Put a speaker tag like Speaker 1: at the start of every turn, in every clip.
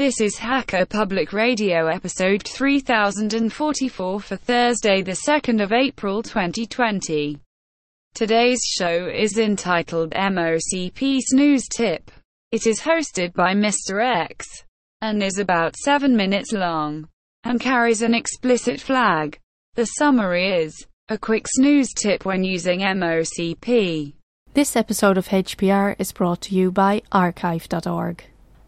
Speaker 1: This is Hacker Public Radio episode 3044 for Thursday, the 2nd of April 2020. Today's show is entitled MOCP Snooze Tip. It is hosted by Mr. X and is about 7 minutes long and carries an explicit flag. The summary is a quick snooze tip when using MOCP.
Speaker 2: This episode of HPR is brought to you by archive.org.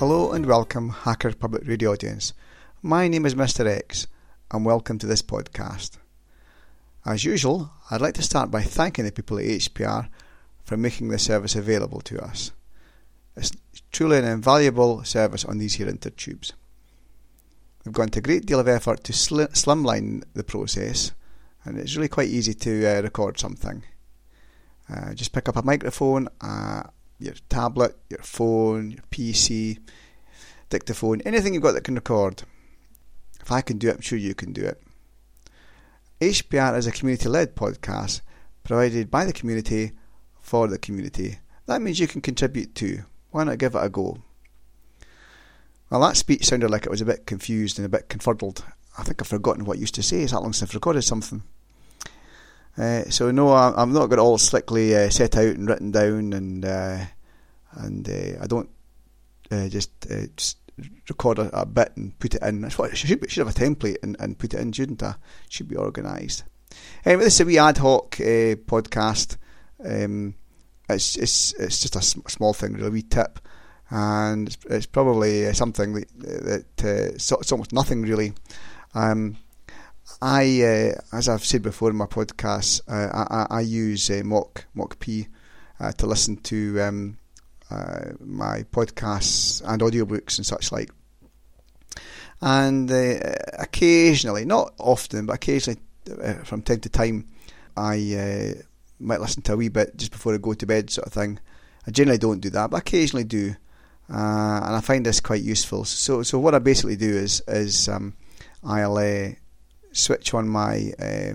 Speaker 3: Hello and welcome, Hacker Public Radio audience. My name is Mr. X, and welcome to this podcast. As usual, I'd like to start by thanking the people at HPR for making this service available to us. It's truly an invaluable service on these here intertubes. We've gone to a great deal of effort to sli- slimline the process, and it's really quite easy to uh, record something. Uh, just pick up a microphone, uh, your tablet, your phone, your PC, dictaphone, anything you've got that can record. If I can do it, I'm sure you can do it. HPR is a community led podcast provided by the community for the community. That means you can contribute too. Why not give it a go? Well, that speech sounded like it was a bit confused and a bit confuddled. I think I've forgotten what I used to say. It's that long since I've recorded something? Uh, so no, I'm not got it all slickly uh, set out and written down, and uh, and uh, I don't uh, just just record a, a, bit and put it in. That's what should should have a template and, and put it in, shouldn't I? It should be organised. Anyway, this is a wee ad hoc podcast. Um, it's it's it's just a small thing, really, a wee tip, and it's, it's probably something that, that it's, it's almost nothing really. Um, I, uh, as I've said before in my podcast, uh, I, I, use uh, Mock mocp uh, to listen to um, uh, my podcasts and audiobooks and such like. And uh, occasionally, not often, but occasionally, from time to time, I might listen to a wee bit just before I go to bed, sort of thing. I generally don't do that, but occasionally do, and I find this quite useful. So, so what I basically do is is um, I'll switch on my uh,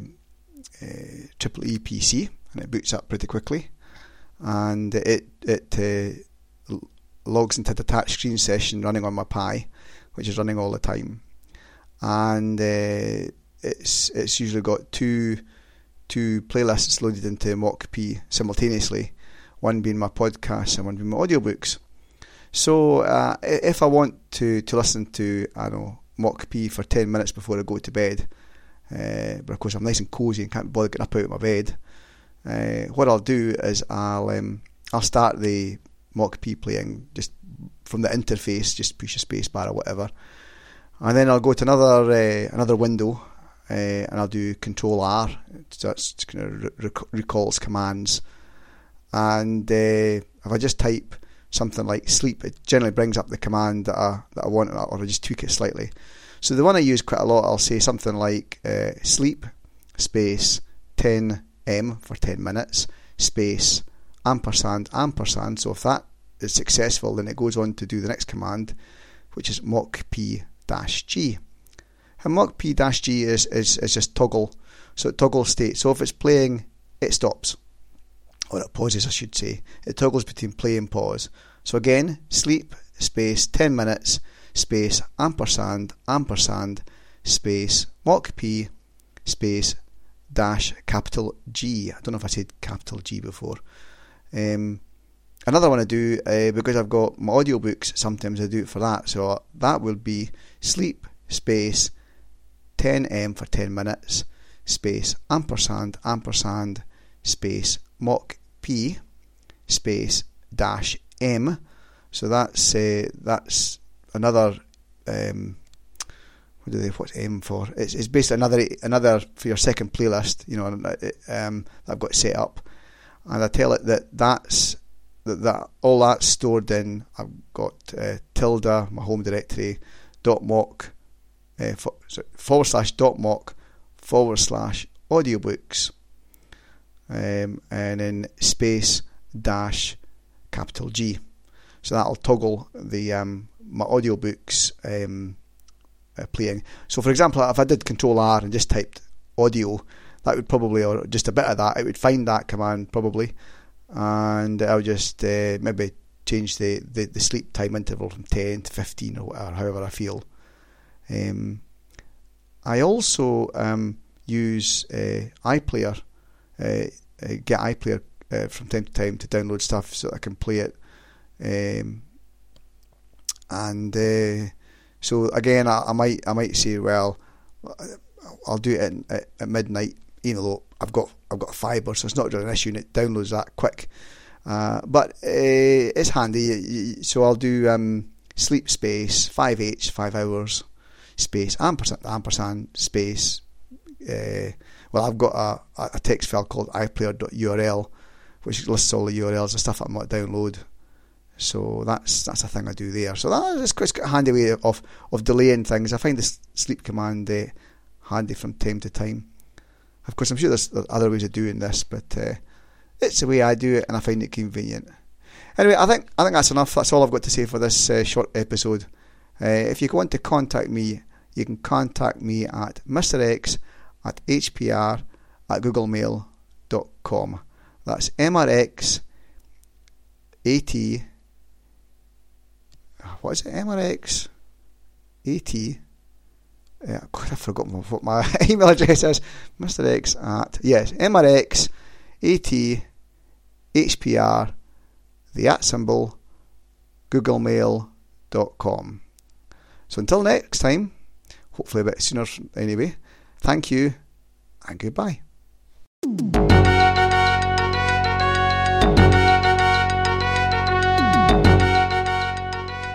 Speaker 3: uh, triple E PC and it boots up pretty quickly, and it it uh, logs into the touch screen session running on my Pi, which is running all the time, and uh, it's it's usually got two two playlists loaded into mocp simultaneously, one being my podcast and one being my audiobooks. So uh, if I want to, to listen to I don't know mocp for ten minutes before I go to bed, uh, but of course, I'm nice and cosy and can't bother getting up out of my bed. Uh, what I'll do is I'll um, I'll start the mocp playing just from the interface, just push a space bar or whatever, and then I'll go to another uh, another window uh, and I'll do Control R. So that's kind of rec- recalls commands, and uh, if I just type something like sleep, it generally brings up the command that I that I want, or I just tweak it slightly. So the one I use quite a lot, I'll say something like uh, sleep space 10m for 10 minutes space ampersand ampersand. So if that is successful, then it goes on to do the next command, which is mocp dash g. And mocp dash g is, is, is just toggle. So it toggles state. So if it's playing, it stops. Or it pauses, I should say. It toggles between play and pause. So again, sleep space 10 minutes space ampersand ampersand space mocp space dash capital G. I don't know if I said capital G before. Um, another one I do uh, because I've got my audiobooks. Sometimes I do it for that. So that will be sleep space 10m for 10 minutes space ampersand ampersand space mock p space dash m. So that's uh, that's another. Um, what do they? What's M for? It's, it's basically another another for your second playlist. You know, um, that I've got set up, and I tell it that that's that, that all that's stored in. I've got uh, tilde my home directory dot moc uh, for, sorry, forward slash dot moc forward slash audiobooks, um, and then space dash capital G. So that'll toggle the um, my audiobooks um, uh, playing. So for example, if I did Control R and just typed audio, that would probably, or just a bit of that, it would find that command probably, and I'll just uh, maybe change the, the, the, sleep time interval from 10 to 15 or whatever, however I feel. Um, I also um, use uh, iPlayer, uh, uh get_iplayer uh, from time to time to download stuff so I can play it. Um, and uh, so again, I, I, might I might say, well, I'll do it at, at, midnight, even though I've got I've got fibre, so it's not really an issue, and it downloads that quick. Uh, but uh, it's handy, so I'll do um, sleep space five H five hours space ampersand ampersand space. Uh, well, I've got a, a text file called iplayer.url, which lists all the URLs and stuff I might download so that's that's a thing I do there. So that's quite a handy way of of delaying things. I find the sleep command uh, handy from time to time. Of course, I'm sure there's other ways of doing this, but uh, it's the way I do it, and I find it convenient. Anyway, I think I think that's enough. That's all I've got to say for this uh, short episode. If you want to contact me, you can contact me at mrx at hpr at googlemail.com. That's mrx at Ah, what is it? MRX AT. Yeah, God, I've forgotten what my email address is. Mr. X at yes, MRX AT HPR the at symbol googlemail.com. So until next time, hopefully a bit sooner anyway, thank you and goodbye.